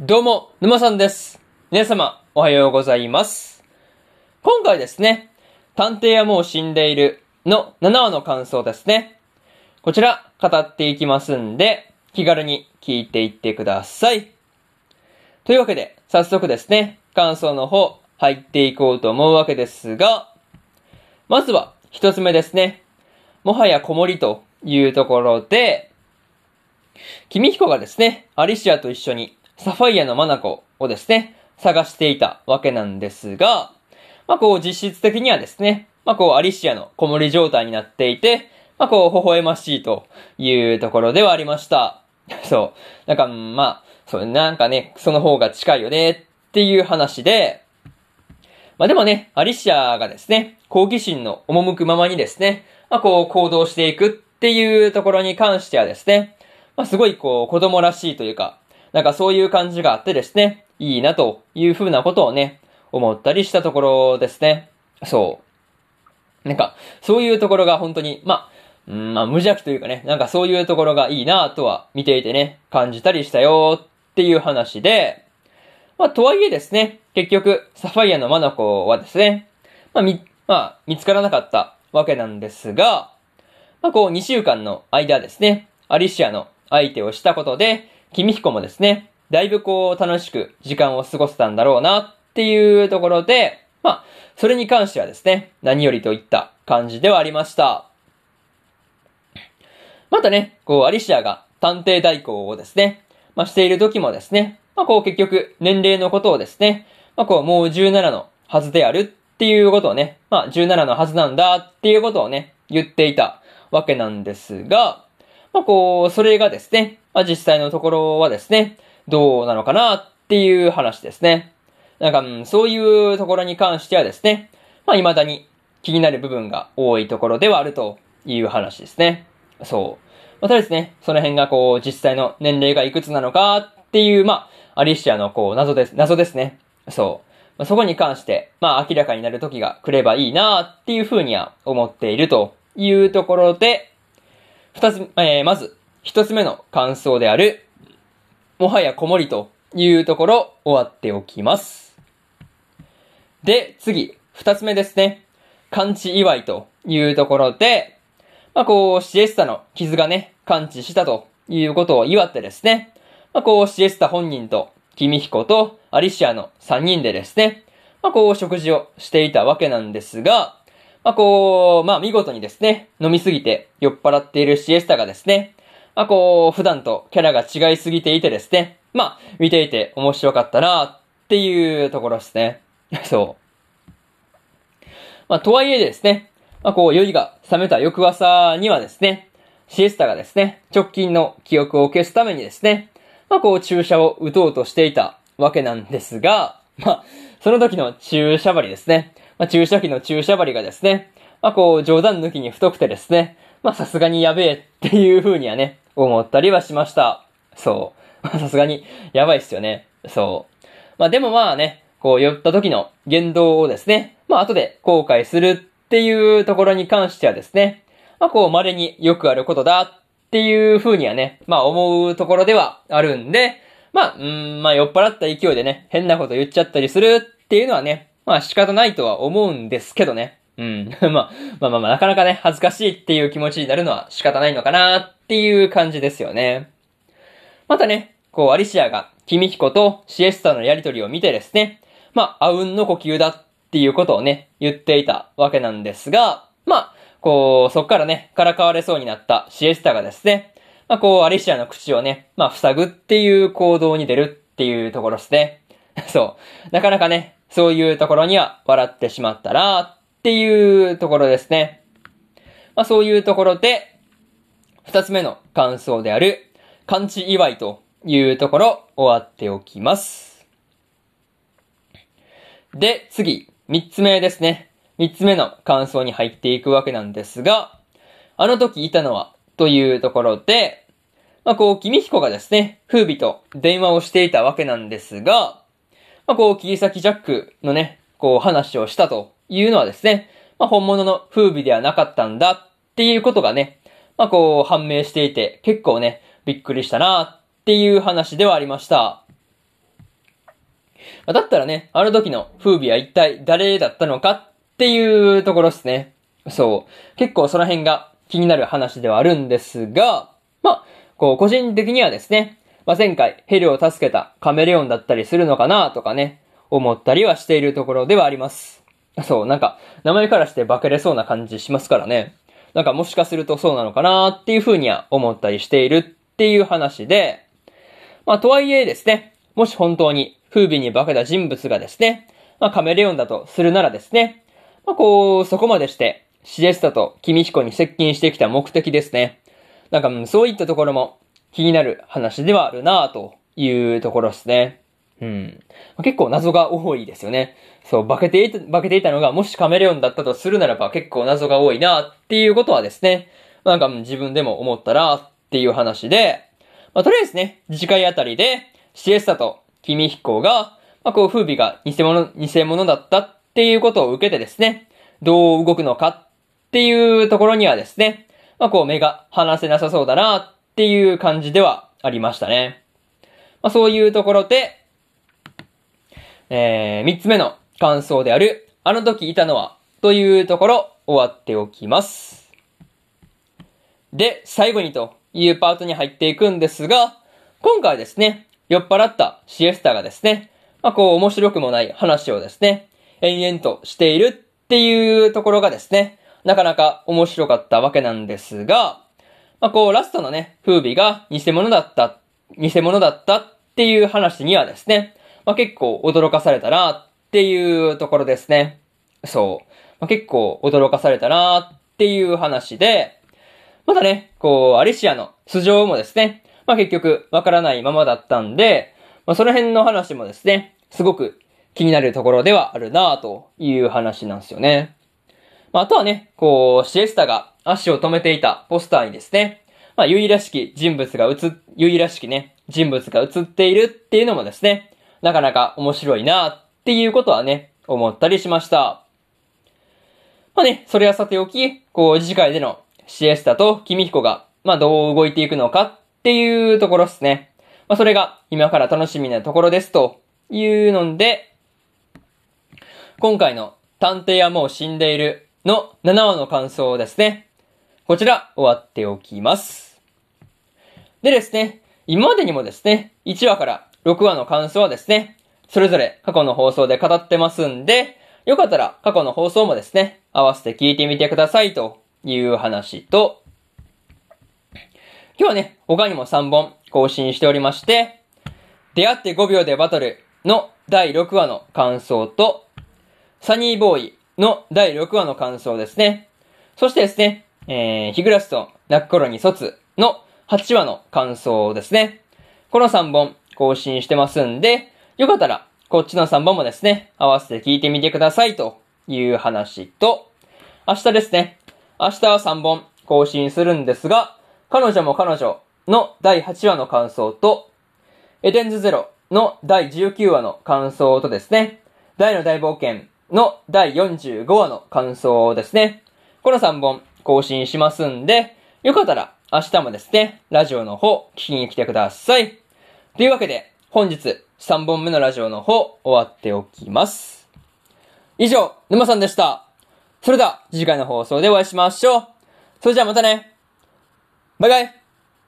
どうも、沼さんです。皆様、おはようございます。今回ですね、探偵はもう死んでいるの7話の感想ですね。こちら、語っていきますんで、気軽に聞いていってください。というわけで、早速ですね、感想の方、入っていこうと思うわけですが、まずは、一つ目ですね。もはや子守というところで、君彦がですね、アリシアと一緒にサファイアのマナコをですね、探していたわけなんですが、まあこう実質的にはですね、まあこうアリシアの子守状態になっていて、まあこう微笑ましいというところではありました。そう。なんかまあ、そうなんかね、その方が近いよねっていう話で、まあでもね、アリシアがですね、好奇心の赴くままにですね、まあこう行動していくっていうところに関してはですね、まあすごいこう子供らしいというか、なんかそういう感じがあってですね、いいなというふうなことをね、思ったりしたところですね。そう。なんか、そういうところが本当に、まあ、んまあ無邪気というかね、なんかそういうところがいいなとは見ていてね、感じたりしたよっていう話で、まあとはいえですね、結局、サファイアのマナコはですね、まあみ、まあ見つからなかったわけなんですが、まあこう2週間の間ですね、アリシアの相手をしたことで、君彦もですね、だいぶこう楽しく時間を過ごせたんだろうなっていうところで、まあ、それに関してはですね、何よりといった感じではありました。またね、こうアリシアが探偵代行をですね、まあしている時もですね、まあこう結局年齢のことをですね、まあこうもう17のはずであるっていうことをね、まあ17のはずなんだっていうことをね、言っていたわけなんですが、まあこう、それがですね、まあ実際のところはですね、どうなのかなっていう話ですね。なんか、うんそういうところに関してはですね、まあ未だに気になる部分が多いところではあるという話ですね。そう。またですね、その辺がこう、実際の年齢がいくつなのかっていう、まあ、アリシアのこう、謎です、謎ですね。そう。まあ、そこに関して、まあ、明らかになる時が来ればいいなっていうふうには思っているというところで、二つ、えー、まず、一つ目の感想である、もはや子守というところ、終わっておきます。で、次、二つ目ですね。完治祝いというところで、まあこう、シエスタの傷がね、完治したということを祝ってですね、まあこう、シエスタ本人と、君彦とアリシアの三人でですね、まあこう、食事をしていたわけなんですが、まあこう、まあ見事にですね、飲みすぎて酔っ払っているシエスタがですね、まあこう、普段とキャラが違いすぎていてですね、まあ見ていて面白かったなっていうところですね。そう。まあとはいえですね、まあこう、酔いが冷めた翌朝にはですね、シエスタがですね、直近の記憶を消すためにですね、まあこう注射を打とうとしていたわけなんですが、まあ、その時の注射針ですね。まあ注射器の注射針がですね、まあこう冗談抜きに太くてですね、まあさすがにやべえっていう風にはね、思ったりはしました。そう。まあさすがにやばいっすよね。そう。まあでもまあね、こう酔った時の言動をですね、まあ後で後悔するっていうところに関してはですね、まあこう稀によくあることだっていう風にはね、まあ思うところではあるんで、まあ、うん、まあ酔っ払った勢いでね、変なこと言っちゃったりするっていうのはね、まあ仕方ないとは思うんですけどね。うん。まあ、まあまあまあ、なかなかね、恥ずかしいっていう気持ちになるのは仕方ないのかなっていう感じですよね。またね、こう、アリシアが、君彦とシエスタのやりとりを見てですね、まあ、あうんの呼吸だっていうことをね、言っていたわけなんですが、まあ、こう、そっからね、からかわれそうになったシエスタがですね、まあ、こう、アリシアの口をね、まあ、塞ぐっていう行動に出るっていうところですね。そう。なかなかね、そういうところには笑ってしまったなっていうところですね。まあ、そういうところで、二つ目の感想である、完治祝いというところ、終わっておきます。で、次、三つ目ですね。三つ目の感想に入っていくわけなんですが、あの時いたのは、というところで、まあ、こう、君彦がですね、風美と電話をしていたわけなんですが、まあ、こう、切り裂きジャックのね、こう、話をしたというのはですね、まあ、本物の風美ではなかったんだっていうことがね、まあ、こう、判明していて、結構ね、びっくりしたなっていう話ではありました。だったらね、あの時の風靡は一体誰だったのかっていうところですね。そう。結構その辺が気になる話ではあるんですが、まあ、こう、個人的にはですね、まあ、前回ヘルを助けたカメレオンだったりするのかなとかね、思ったりはしているところではあります。そう、なんか、名前からして化けれそうな感じしますからね。なんかもしかするとそうなのかなっていうふうには思ったりしているっていう話で、まあ、とはいえですね、もし本当に風靡に化けた人物がですね、まあ、カメレオンだとするならですね、まあ、こう、そこまでして、シエスタと君彦に接近してきた目的ですね。なんか、そういったところも気になる話ではあるなというところですね。うん。結構謎が多いですよね。そう、化けていた、化けていたのがもしカメレオンだったとするならば結構謎が多いなっていうことはですね、なんか自分でも思ったらっていう話で、まあ、とりあえずね、次回あたりで、シエスタと君彦が、まあ、こう、風靡が偽物、偽物だったっていうことを受けてですね、どう動くのかっていうところにはですね、まあ、こう、目が離せなさそうだなっていう感じではありましたね。まあ、そういうところで、えー、三つ目の感想である、あの時いたのは、というところ、終わっておきます。で、最後にというパートに入っていくんですが、今回ですね、酔っ払ったシエスタがですね、まあ、こう面白くもない話をですね、延々としているっていうところがですね、なかなか面白かったわけなんですが、まあ、こうラストのね、風靡が偽物だった、偽物だったっていう話にはですね、まあ、結構驚かされたなっていうところですね。そう。まあ、結構驚かされたなっていう話で、まだね、こう、アリシアの素性もですね、まあ、結局わからないままだったんで、まあ、その辺の話もですね、すごく気になるところではあるなという話なんですよね。まあ、あとはね、こう、シエスタが足を止めていたポスターにですね、まあ、ユイらしき人物が映、ユイらしきね、人物が映っているっていうのもですね、なかなか面白いなっていうことはね、思ったりしました。まあね、それはさておき、こう、次回でのシエスタとキミヒコが、まあどう動いていくのかっていうところですね。まあそれが今から楽しみなところですというので、今回の探偵はもう死んでいるの7話の感想ですね。こちら終わっておきます。でですね、今までにもですね、1話から6話の感想はですね、それぞれ過去の放送で語ってますんで、よかったら過去の放送もですね、合わせて聞いてみてくださいという話と、今日はね、他にも3本更新しておりまして、出会って5秒でバトルの第6話の感想と、サニーボーイの第6話の感想ですね。そしてですね、えー、ヒグラスと泣く頃に卒の8話の感想ですね。この3本更新してますんで、よかったら、こっちの3本もですね、合わせて聞いてみてくださいという話と、明日ですね、明日は3本更新するんですが、彼女も彼女の第8話の感想と、エデンズゼロの第19話の感想とですね、大の大冒険の第45話の感想ですね。この3本更新しますんで、よかったら明日もですね、ラジオの方聞きに来てください。というわけで、本日3本目のラジオの方終わっておきます。以上、沼さんでした。それでは次回の放送でお会いしましょう。それじゃあまたね。バイバイ。